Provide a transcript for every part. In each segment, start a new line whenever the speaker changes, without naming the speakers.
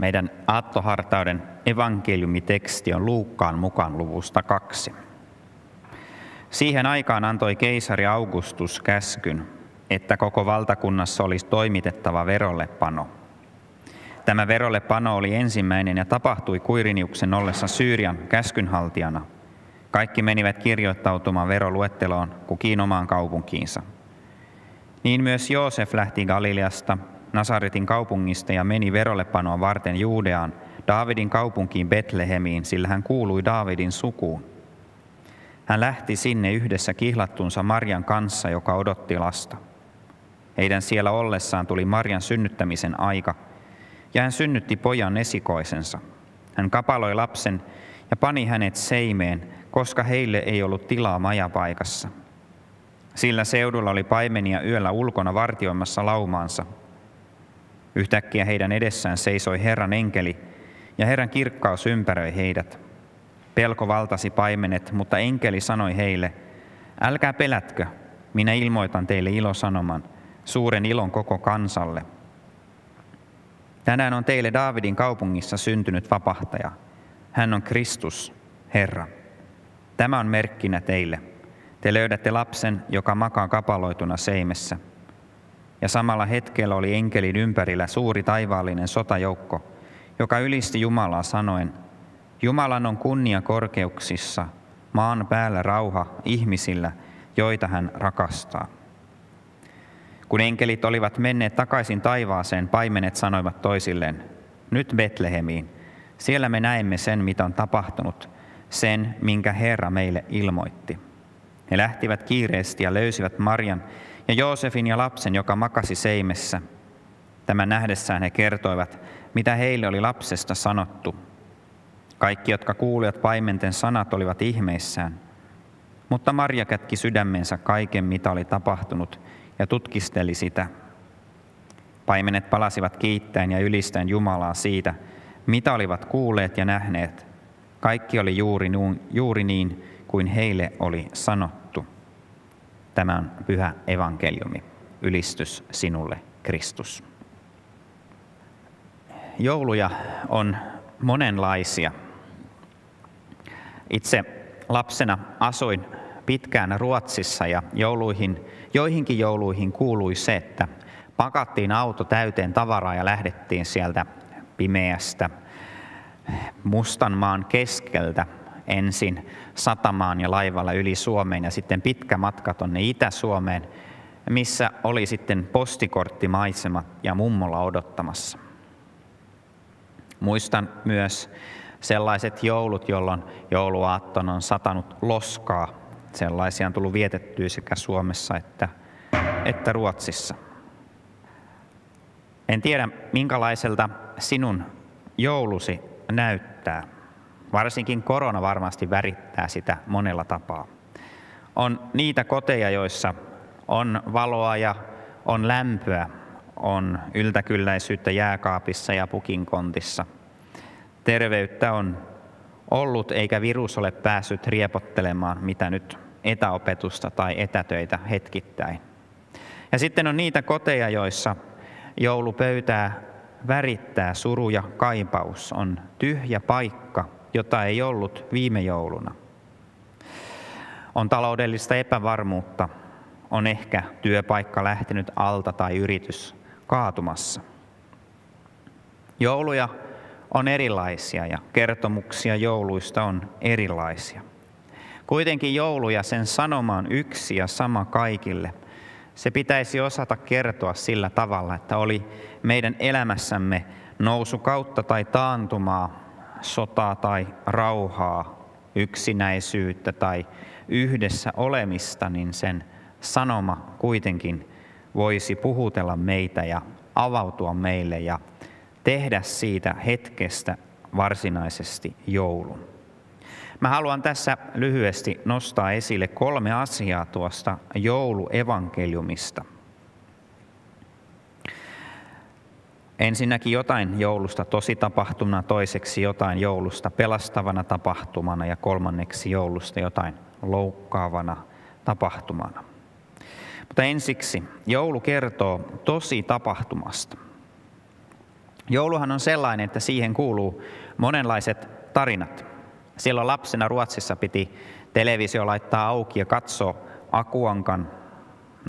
Meidän aattohartauden evankeliumiteksti on Luukkaan mukaan luvusta kaksi. Siihen aikaan antoi keisari Augustus käskyn, että koko valtakunnassa olisi toimitettava verollepano. Tämä verollepano oli ensimmäinen ja tapahtui Kuiriniuksen ollessa Syyrian käskynhaltijana. Kaikki menivät kirjoittautumaan veroluetteloon kukin omaan kaupunkiinsa. Niin myös Joosef lähti Galileasta, Nasaretin kaupungista ja meni verollepanoa varten Juudeaan, Daavidin kaupunkiin Betlehemiin, sillä hän kuului Daavidin sukuun. Hän lähti sinne yhdessä kihlattunsa Marjan kanssa, joka odotti lasta. Heidän siellä ollessaan tuli Marjan synnyttämisen aika, ja hän synnytti pojan esikoisensa. Hän kapaloi lapsen ja pani hänet seimeen, koska heille ei ollut tilaa majapaikassa. Sillä seudulla oli paimenia yöllä ulkona vartioimassa laumaansa. Yhtäkkiä heidän edessään seisoi Herran enkeli, ja Herran kirkkaus ympäröi heidät. Pelko valtasi paimenet, mutta enkeli sanoi heille, älkää pelätkö, minä ilmoitan teille ilosanoman, suuren ilon koko kansalle. Tänään on teille Daavidin kaupungissa syntynyt vapahtaja. Hän on Kristus, Herra. Tämä on merkkinä teille. Te löydätte lapsen, joka makaa kapaloituna seimessä. Ja samalla hetkellä oli enkelin ympärillä suuri taivaallinen sotajoukko, joka ylisti Jumalaa sanoen, Jumalan on kunnia korkeuksissa, maan päällä rauha ihmisillä, joita hän rakastaa. Kun enkelit olivat menneet takaisin taivaaseen, paimenet sanoivat toisilleen, nyt Betlehemiin, siellä me näemme sen, mitä on tapahtunut, sen, minkä Herra meille ilmoitti. He lähtivät kiireesti ja löysivät Marjan ja Joosefin ja lapsen, joka makasi seimessä. Tämän nähdessään he kertoivat, mitä heille oli lapsesta sanottu. Kaikki, jotka kuulivat paimenten sanat, olivat ihmeissään. Mutta Marja kätki sydämensä kaiken, mitä oli tapahtunut, ja tutkisteli sitä. Paimenet palasivat kiittäen ja ylistäen Jumalaa siitä, mitä olivat kuulleet ja nähneet. Kaikki oli juuri, juuri niin kuin heille oli sanottu. Tämä on pyhä evankeliumi. Ylistys sinulle, Kristus. Jouluja on monenlaisia. Itse lapsena asuin pitkään Ruotsissa ja jouluihin, joihinkin jouluihin kuului se, että pakattiin auto täyteen tavaraa ja lähdettiin sieltä pimeästä Mustanmaan keskeltä ensin satamaan ja laivalla yli Suomeen ja sitten pitkä matka tuonne Itä-Suomeen, missä oli sitten postikorttimaisemat ja mummola odottamassa. Muistan myös sellaiset joulut, jolloin jouluaatton on satanut loskaa. Sellaisia on tullut vietettyä sekä Suomessa että, että Ruotsissa. En tiedä, minkälaiselta sinun joulusi näyttää. Varsinkin korona varmasti värittää sitä monella tapaa. On niitä koteja, joissa on valoa ja on lämpöä, on yltäkylläisyyttä jääkaapissa ja pukinkontissa. Terveyttä on ollut eikä virus ole päässyt riepottelemaan mitä nyt etäopetusta tai etätöitä hetkittäin. Ja sitten on niitä koteja, joissa joulupöytää värittää suru ja kaipaus, on tyhjä paikka, jota ei ollut viime jouluna. On taloudellista epävarmuutta, on ehkä työpaikka lähtenyt alta tai yritys kaatumassa. Jouluja on erilaisia ja kertomuksia jouluista on erilaisia. Kuitenkin joulu ja sen sanoma on yksi ja sama kaikille. Se pitäisi osata kertoa sillä tavalla, että oli meidän elämässämme nousu kautta tai taantumaa, sotaa tai rauhaa, yksinäisyyttä tai yhdessä olemista, niin sen sanoma kuitenkin voisi puhutella meitä ja avautua meille ja tehdä siitä hetkestä varsinaisesti joulun. Mä haluan tässä lyhyesti nostaa esille kolme asiaa tuosta jouluevankeliumista. Ensinnäkin jotain joulusta tosi tapahtumana, toiseksi jotain joulusta pelastavana tapahtumana ja kolmanneksi joulusta jotain loukkaavana tapahtumana. Mutta ensiksi joulu kertoo tosi tapahtumasta. Jouluhan on sellainen, että siihen kuuluu monenlaiset tarinat. Silloin lapsena Ruotsissa piti televisio laittaa auki ja katsoa Akuankan,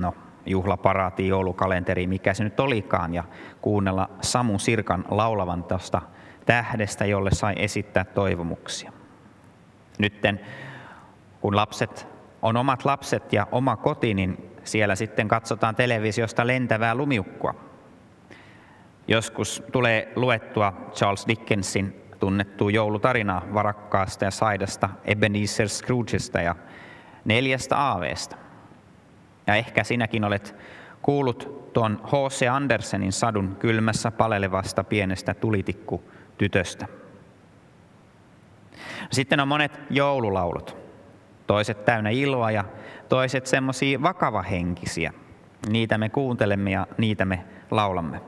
no juhlaparaati, joulukalenteri, mikä se nyt olikaan, ja kuunnella Samu Sirkan laulavan tuosta tähdestä, jolle sai esittää toivomuksia. Nytten, kun lapset on omat lapset ja oma koti, niin siellä sitten katsotaan televisiosta lentävää lumiukkua. Joskus tulee luettua Charles Dickensin tunnettu joulutarina varakkaasta ja saidasta Ebenezer Scroogesta ja neljästä aaveesta. Ja ehkä sinäkin olet kuullut tuon H.C. Andersenin sadun kylmässä palelevasta pienestä tulitikku tytöstä. Sitten on monet joululaulut. Toiset täynnä iloa ja toiset semmoisia vakavahenkisiä. Niitä me kuuntelemme ja niitä me laulamme.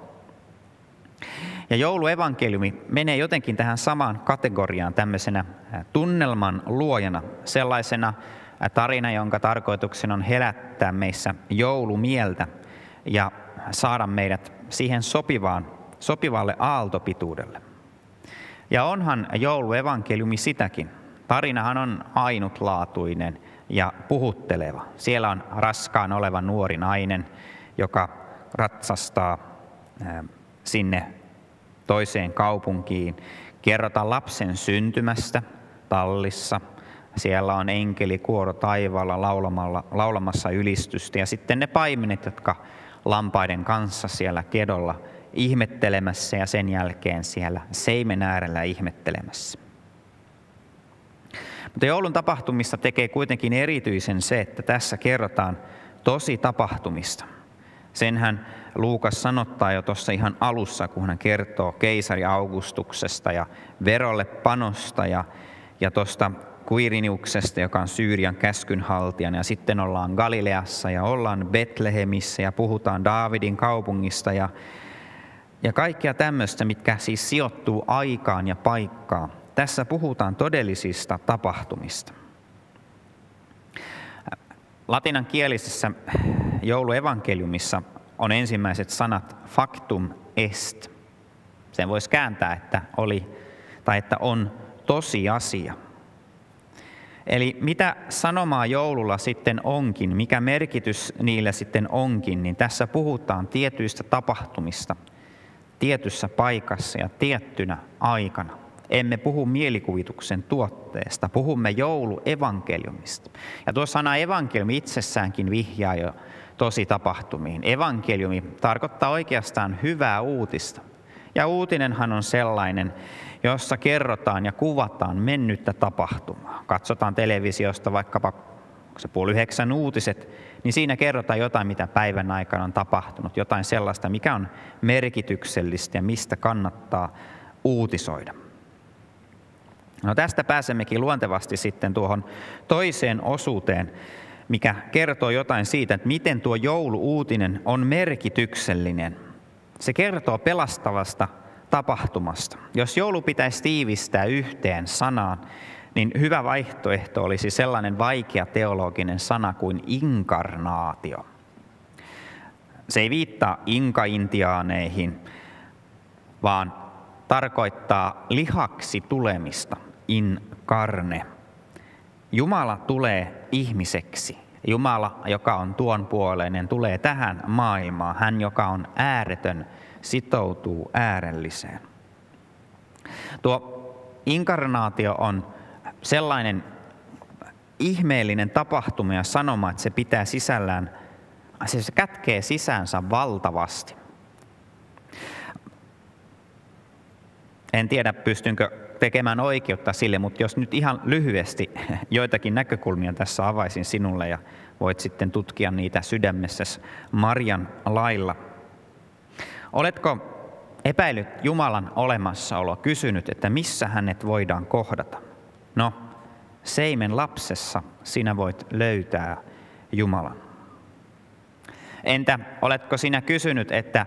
Ja jouluevankeliumi menee jotenkin tähän samaan kategoriaan tämmöisenä tunnelman luojana, sellaisena tarina, jonka tarkoituksena on herättää meissä joulumieltä ja saada meidät siihen sopivaan, sopivalle aaltopituudelle. Ja onhan jouluevankeliumi sitäkin. Tarinahan on ainutlaatuinen ja puhutteleva. Siellä on raskaan oleva nuori nainen, joka ratsastaa sinne toiseen kaupunkiin. Kerrotaan lapsen syntymästä tallissa. Siellä on enkeli kuoro taivaalla laulamalla, laulamassa ylistystä. Ja sitten ne paimenet, jotka lampaiden kanssa siellä kedolla ihmettelemässä ja sen jälkeen siellä seimen äärellä ihmettelemässä. Mutta joulun tapahtumista tekee kuitenkin erityisen se, että tässä kerrotaan tosi tapahtumista. Senhän Luukas sanottaa jo tuossa ihan alussa, kun hän kertoo keisari Augustuksesta ja verolle panosta ja, ja tuosta Kuiriniuksesta, joka on Syyrian käskynhaltijana. Ja sitten ollaan Galileassa ja ollaan Betlehemissä ja puhutaan Daavidin kaupungista ja, ja kaikkea tämmöistä, mitkä siis sijoittuu aikaan ja paikkaan. Tässä puhutaan todellisista tapahtumista. Latinan kielisessä jouluevankeliumissa on ensimmäiset sanat factum est. Sen voisi kääntää, että oli tai että on tosiasia. Eli mitä sanomaa joululla sitten onkin, mikä merkitys niillä sitten onkin, niin tässä puhutaan tietyistä tapahtumista, tietyssä paikassa ja tiettynä aikana. Emme puhu mielikuvituksen tuotteesta, puhumme jouluevankeliumista. Ja tuo sana evankeliumi itsessäänkin vihjaa jo tosi tapahtumiin. Evankeliumi tarkoittaa oikeastaan hyvää uutista. Ja uutinenhan on sellainen, jossa kerrotaan ja kuvataan mennyttä tapahtumaa. Katsotaan televisiosta vaikkapa se puoli yhdeksän uutiset, niin siinä kerrotaan jotain, mitä päivän aikana on tapahtunut, jotain sellaista, mikä on merkityksellistä ja mistä kannattaa uutisoida. No tästä pääsemmekin luontevasti sitten tuohon toiseen osuuteen, mikä kertoo jotain siitä, että miten tuo jouluuutinen on merkityksellinen. Se kertoo pelastavasta tapahtumasta. Jos joulu pitäisi tiivistää yhteen sanaan, niin hyvä vaihtoehto olisi sellainen vaikea teologinen sana kuin inkarnaatio. Se ei viittaa inka-intiaaneihin, vaan tarkoittaa lihaksi tulemista, inkarne. Jumala tulee ihmiseksi. Jumala, joka on tuon puoleinen, tulee tähän maailmaan. Hän, joka on ääretön, sitoutuu äärelliseen. Tuo inkarnaatio on sellainen ihmeellinen tapahtuma ja sanoma, että se pitää sisällään, se kätkee sisäänsä valtavasti. En tiedä, pystynkö tekemään oikeutta sille, mutta jos nyt ihan lyhyesti joitakin näkökulmia tässä avaisin sinulle ja voit sitten tutkia niitä sydämessäsi Marian lailla. Oletko epäillyt Jumalan olemassaolo, kysynyt, että missä hänet voidaan kohdata? No, seimen lapsessa sinä voit löytää Jumalan. Entä oletko sinä kysynyt, että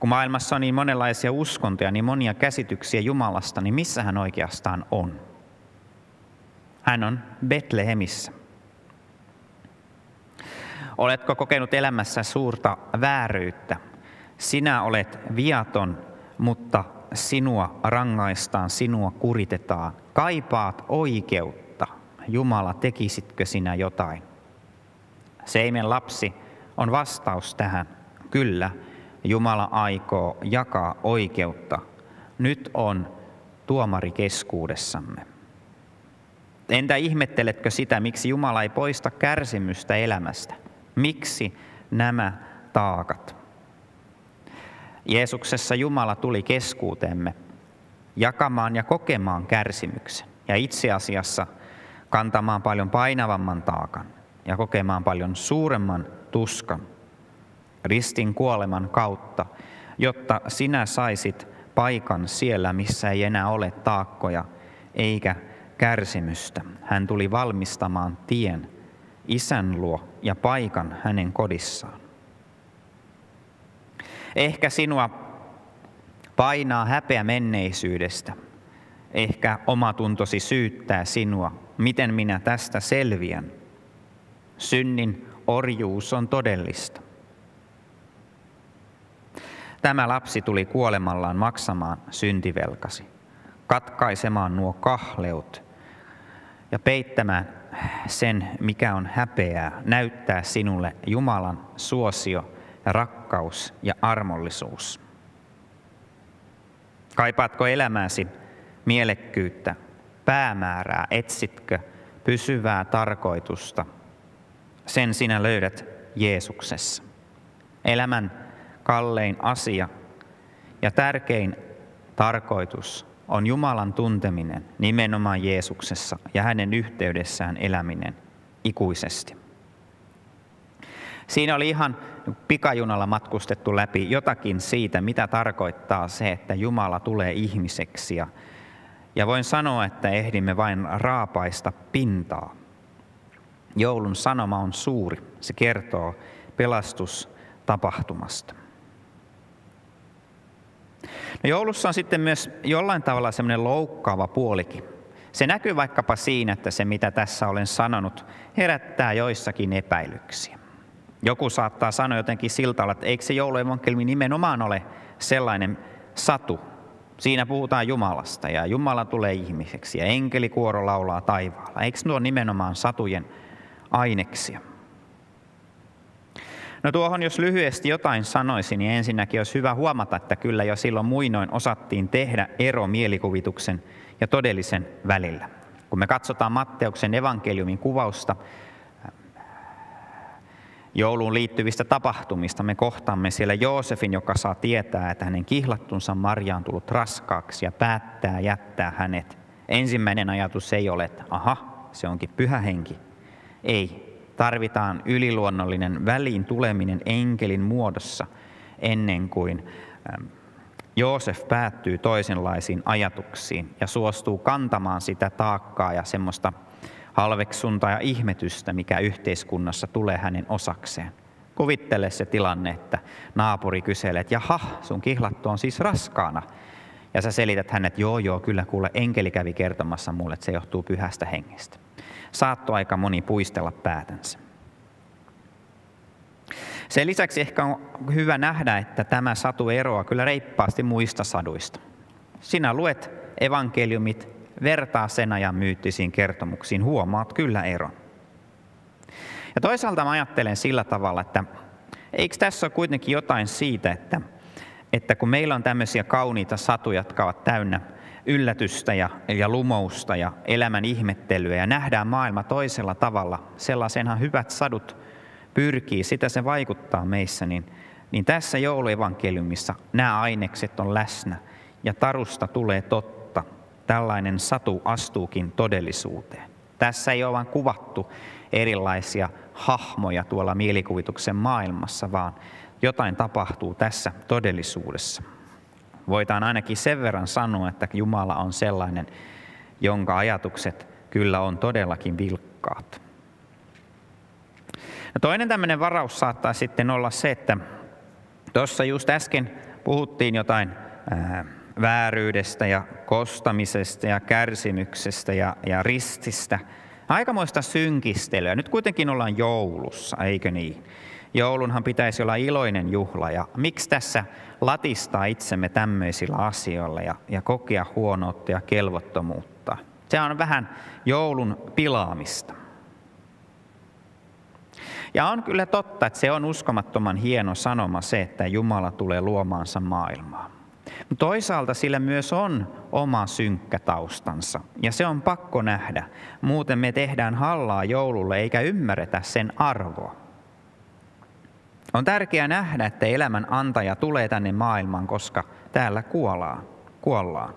kun maailmassa on niin monenlaisia uskontoja, niin monia käsityksiä Jumalasta, niin missä hän oikeastaan on? Hän on Betlehemissä. Oletko kokenut elämässä suurta vääryyttä? Sinä olet viaton, mutta sinua rangaistaan, sinua kuritetaan. Kaipaat oikeutta. Jumala, tekisitkö sinä jotain? Seimen lapsi on vastaus tähän. Kyllä, Jumala aikoo jakaa oikeutta. Nyt on tuomari keskuudessamme. Entä ihmetteletkö sitä, miksi Jumala ei poista kärsimystä elämästä? Miksi nämä taakat? Jeesuksessa Jumala tuli keskuutemme jakamaan ja kokemaan kärsimyksen ja itse asiassa kantamaan paljon painavamman taakan ja kokemaan paljon suuremman tuskan ristin kuoleman kautta, jotta sinä saisit paikan siellä, missä ei enää ole taakkoja eikä kärsimystä. Hän tuli valmistamaan tien isän luo ja paikan hänen kodissaan. Ehkä sinua painaa häpeä menneisyydestä. Ehkä omatuntosi syyttää sinua, miten minä tästä selviän. Synnin orjuus on todellista. Tämä lapsi tuli kuolemallaan maksamaan syntivelkasi, katkaisemaan nuo kahleut ja peittämään sen, mikä on häpeää, näyttää sinulle Jumalan suosio, rakkaus ja armollisuus. Kaipaatko elämääsi mielekkyyttä, päämäärää, etsitkö pysyvää tarkoitusta? Sen sinä löydät Jeesuksessa. Elämän kallein asia ja tärkein tarkoitus on Jumalan tunteminen nimenomaan Jeesuksessa ja hänen yhteydessään eläminen ikuisesti. Siinä oli ihan pikajunalla matkustettu läpi jotakin siitä, mitä tarkoittaa se, että Jumala tulee ihmiseksi. Ja, voin sanoa, että ehdimme vain raapaista pintaa. Joulun sanoma on suuri. Se kertoo pelastustapahtumasta. No joulussa on sitten myös jollain tavalla semmoinen loukkaava puolikin. Se näkyy vaikkapa siinä, että se mitä tässä olen sanonut herättää joissakin epäilyksiä. Joku saattaa sanoa jotenkin siltä, että eikö se jouluevankelmi nimenomaan ole sellainen satu. Siinä puhutaan Jumalasta ja Jumala tulee ihmiseksi ja enkelikuoro laulaa taivaalla. Eikö nuo nimenomaan satujen aineksia? No tuohon jos lyhyesti jotain sanoisin, niin ensinnäkin olisi hyvä huomata, että kyllä jo silloin muinoin osattiin tehdä ero mielikuvituksen ja todellisen välillä. Kun me katsotaan Matteuksen evankeliumin kuvausta jouluun liittyvistä tapahtumista, me kohtaamme siellä Joosefin, joka saa tietää, että hänen kihlattunsa Maria on tullut raskaaksi ja päättää jättää hänet. Ensimmäinen ajatus ei ole, että aha, se onkin pyhä henki. Ei, tarvitaan yliluonnollinen väliin tuleminen enkelin muodossa ennen kuin ähm, Joosef päättyy toisenlaisiin ajatuksiin ja suostuu kantamaan sitä taakkaa ja semmoista halveksuntaa ja ihmetystä, mikä yhteiskunnassa tulee hänen osakseen. Kuvittele se tilanne, että naapuri kyselee, että jaha, sun kihlattu on siis raskaana. Ja sä selität hänet, joo joo, kyllä kuule, enkeli kävi kertomassa mulle, että se johtuu pyhästä hengestä saattoi aika moni puistella päätänsä. Sen lisäksi ehkä on hyvä nähdä, että tämä satu eroaa kyllä reippaasti muista saduista. Sinä luet evankeliumit, vertaa sen ajan myyttisiin kertomuksiin, huomaat kyllä eron. Ja toisaalta mä ajattelen sillä tavalla, että eikö tässä ole kuitenkin jotain siitä, että, että kun meillä on tämmöisiä kauniita satuja, jotka ovat täynnä yllätystä ja, ja lumousta ja elämän ihmettelyä ja nähdään maailma toisella tavalla. Sellaisenhan hyvät sadut pyrkii, sitä se vaikuttaa meissä, niin, niin tässä jouluevankeliumissa nämä ainekset on läsnä ja tarusta tulee totta. Tällainen satu astuukin todellisuuteen. Tässä ei ole vain kuvattu erilaisia hahmoja tuolla mielikuvituksen maailmassa, vaan jotain tapahtuu tässä todellisuudessa voitaan ainakin sen verran sanoa, että Jumala on sellainen, jonka ajatukset kyllä on todellakin vilkkaat. No toinen tämmöinen varaus saattaa sitten olla se, että tuossa just äsken puhuttiin jotain ää, vääryydestä ja kostamisesta ja kärsimyksestä ja, ja rististä. Aikamoista synkistelyä. Nyt kuitenkin ollaan joulussa, eikö niin? Joulunhan pitäisi olla iloinen juhla ja miksi tässä latistaa itsemme tämmöisillä asioilla ja, ja kokea huonoutta ja kelvottomuutta? Se on vähän joulun pilaamista. Ja on kyllä totta, että se on uskomattoman hieno sanoma se, että Jumala tulee luomaansa maailmaa. Toisaalta sillä myös on oma synkkä taustansa, ja se on pakko nähdä. Muuten me tehdään hallaa joululle eikä ymmärretä sen arvoa. On tärkeää nähdä, että elämän antaja tulee tänne maailmaan, koska täällä kuollaan. kuollaan.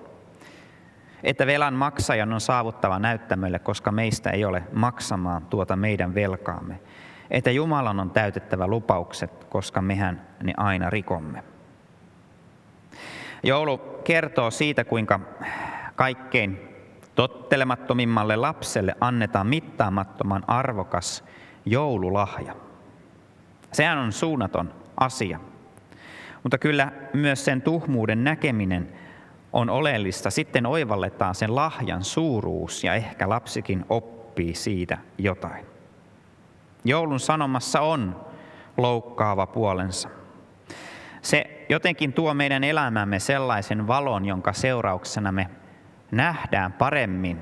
Että velan maksajan on saavuttava näyttämölle, koska meistä ei ole maksamaan tuota meidän velkaamme. Että Jumalan on täytettävä lupaukset, koska mehän ne aina rikomme. Joulu kertoo siitä, kuinka kaikkein tottelemattomimmalle lapselle annetaan mittaamattoman arvokas joululahja. Sehän on suunnaton asia. Mutta kyllä myös sen tuhmuuden näkeminen on oleellista. Sitten oivalletaan sen lahjan suuruus ja ehkä lapsikin oppii siitä jotain. Joulun sanomassa on loukkaava puolensa. Se jotenkin tuo meidän elämämme sellaisen valon, jonka seurauksena me nähdään paremmin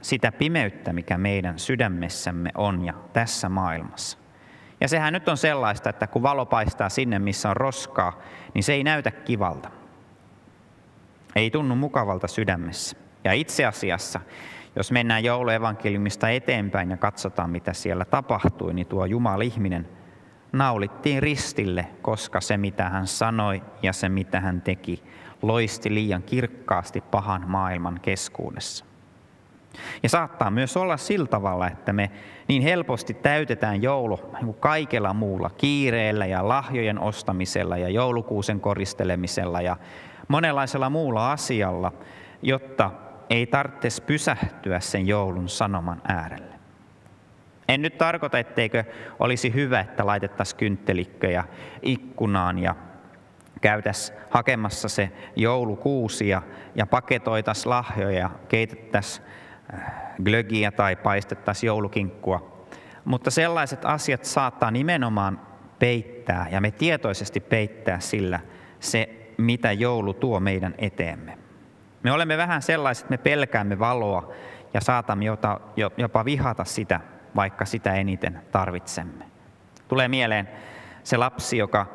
sitä pimeyttä, mikä meidän sydämessämme on ja tässä maailmassa. Ja sehän nyt on sellaista, että kun valo paistaa sinne, missä on roskaa, niin se ei näytä kivalta. Ei tunnu mukavalta sydämessä. Ja itse asiassa, jos mennään jouluevankeliumista eteenpäin ja katsotaan, mitä siellä tapahtui, niin tuo Jumal-ihminen naulittiin ristille, koska se, mitä hän sanoi ja se, mitä hän teki, loisti liian kirkkaasti pahan maailman keskuudessa. Ja saattaa myös olla sillä tavalla, että me niin helposti täytetään joulu niin kaikella muulla, kiireellä ja lahjojen ostamisella ja joulukuusen koristelemisella ja monenlaisella muulla asialla, jotta ei tarvitsisi pysähtyä sen joulun sanoman äärelle. En nyt tarkoita, etteikö olisi hyvä, että laitettaisiin kynttelikköjä ikkunaan ja käytäisiin hakemassa se joulukuusi ja, ja paketoitaisiin lahjoja ja keitettäisiin glögiä tai paistettaisiin joulukinkkua. Mutta sellaiset asiat saattaa nimenomaan peittää ja me tietoisesti peittää sillä se, mitä joulu tuo meidän eteemme. Me olemme vähän sellaiset, että me pelkäämme valoa ja saatamme jopa vihata sitä, vaikka sitä eniten tarvitsemme. Tulee mieleen se lapsi, joka,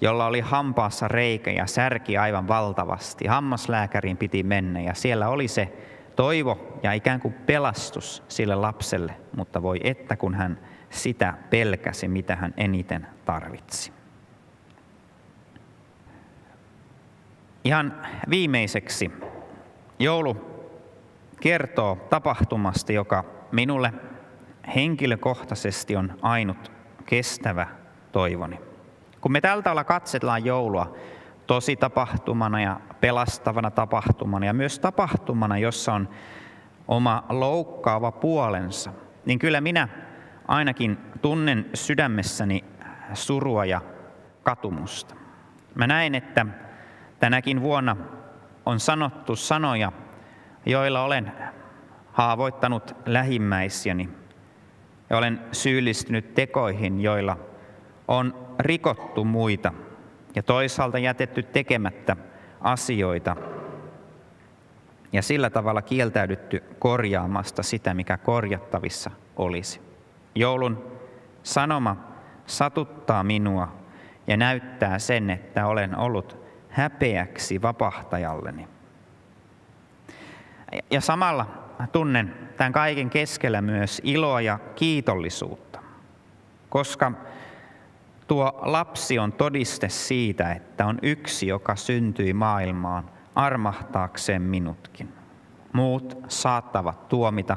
jolla oli hampaassa reikä ja särki aivan valtavasti. Hammaslääkäriin piti mennä ja siellä oli se toivo ja ikään kuin pelastus sille lapselle, mutta voi että kun hän sitä pelkäsi, mitä hän eniten tarvitsi. Ihan viimeiseksi joulu kertoo tapahtumasta, joka minulle henkilökohtaisesti on ainut kestävä toivoni. Kun me tältä olla katsellaan joulua tosi tapahtumana ja pelastavana tapahtumana ja myös tapahtumana, jossa on oma loukkaava puolensa, niin kyllä minä ainakin tunnen sydämessäni surua ja katumusta. Mä näen, että tänäkin vuonna on sanottu sanoja, joilla olen haavoittanut lähimmäisiäni ja olen syyllistynyt tekoihin, joilla on rikottu muita ja toisaalta jätetty tekemättä asioita ja sillä tavalla kieltäydytty korjaamasta sitä, mikä korjattavissa olisi. Joulun sanoma satuttaa minua ja näyttää sen, että olen ollut häpeäksi vapahtajalleni. Ja samalla tunnen tämän kaiken keskellä myös iloa ja kiitollisuutta, koska tuo lapsi on todiste siitä, että on yksi, joka syntyi maailmaan armahtaakseen minutkin. Muut saattavat tuomita,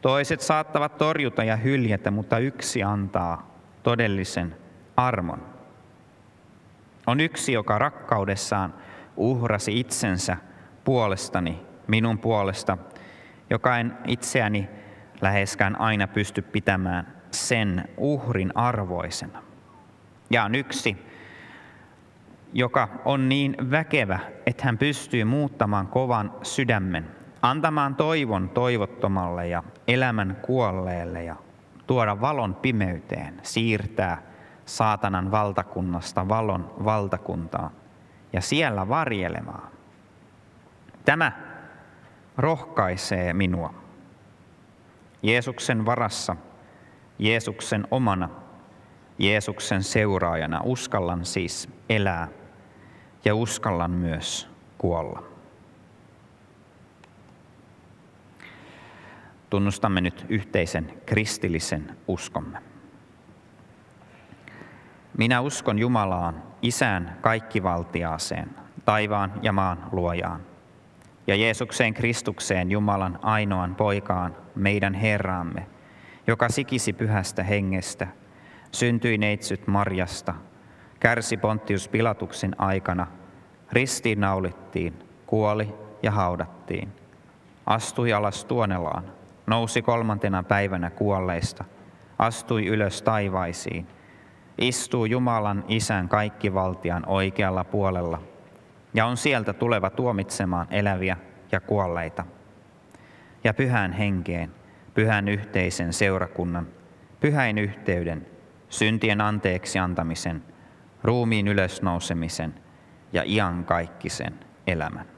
toiset saattavat torjuta ja hyljätä, mutta yksi antaa todellisen armon. On yksi, joka rakkaudessaan uhrasi itsensä puolestani, minun puolesta, joka en itseäni läheskään aina pysty pitämään sen uhrin arvoisena. Ja on yksi, joka on niin väkevä, että hän pystyy muuttamaan kovan sydämen, antamaan toivon toivottomalle ja elämän kuolleelle ja tuoda valon pimeyteen, siirtää saatanan valtakunnasta valon valtakuntaan ja siellä varjelemaan. Tämä rohkaisee minua. Jeesuksen varassa, Jeesuksen omana, Jeesuksen seuraajana uskallan siis elää ja uskallan myös kuolla. Tunnustamme nyt yhteisen kristillisen uskomme. Minä uskon Jumalaan, Isään kaikkivaltiaaseen, taivaan ja maan luojaan, ja Jeesukseen Kristukseen Jumalan ainoan poikaan, meidän Herraamme, joka sikisi pyhästä hengestä, syntyi neitsyt Marjasta, kärsi Pontius Pilatuksen aikana, ristiinnaulittiin, kuoli ja haudattiin, astui alas tuonelaan, nousi kolmantena päivänä kuolleista, astui ylös taivaisiin, istuu Jumalan Isän kaikkivaltian oikealla puolella. Ja on sieltä tuleva tuomitsemaan eläviä ja kuolleita. Ja pyhän henkeen, pyhän yhteisen seurakunnan, pyhäin yhteyden, syntien anteeksi antamisen, ruumiin ylösnousemisen ja iankaikkisen elämän.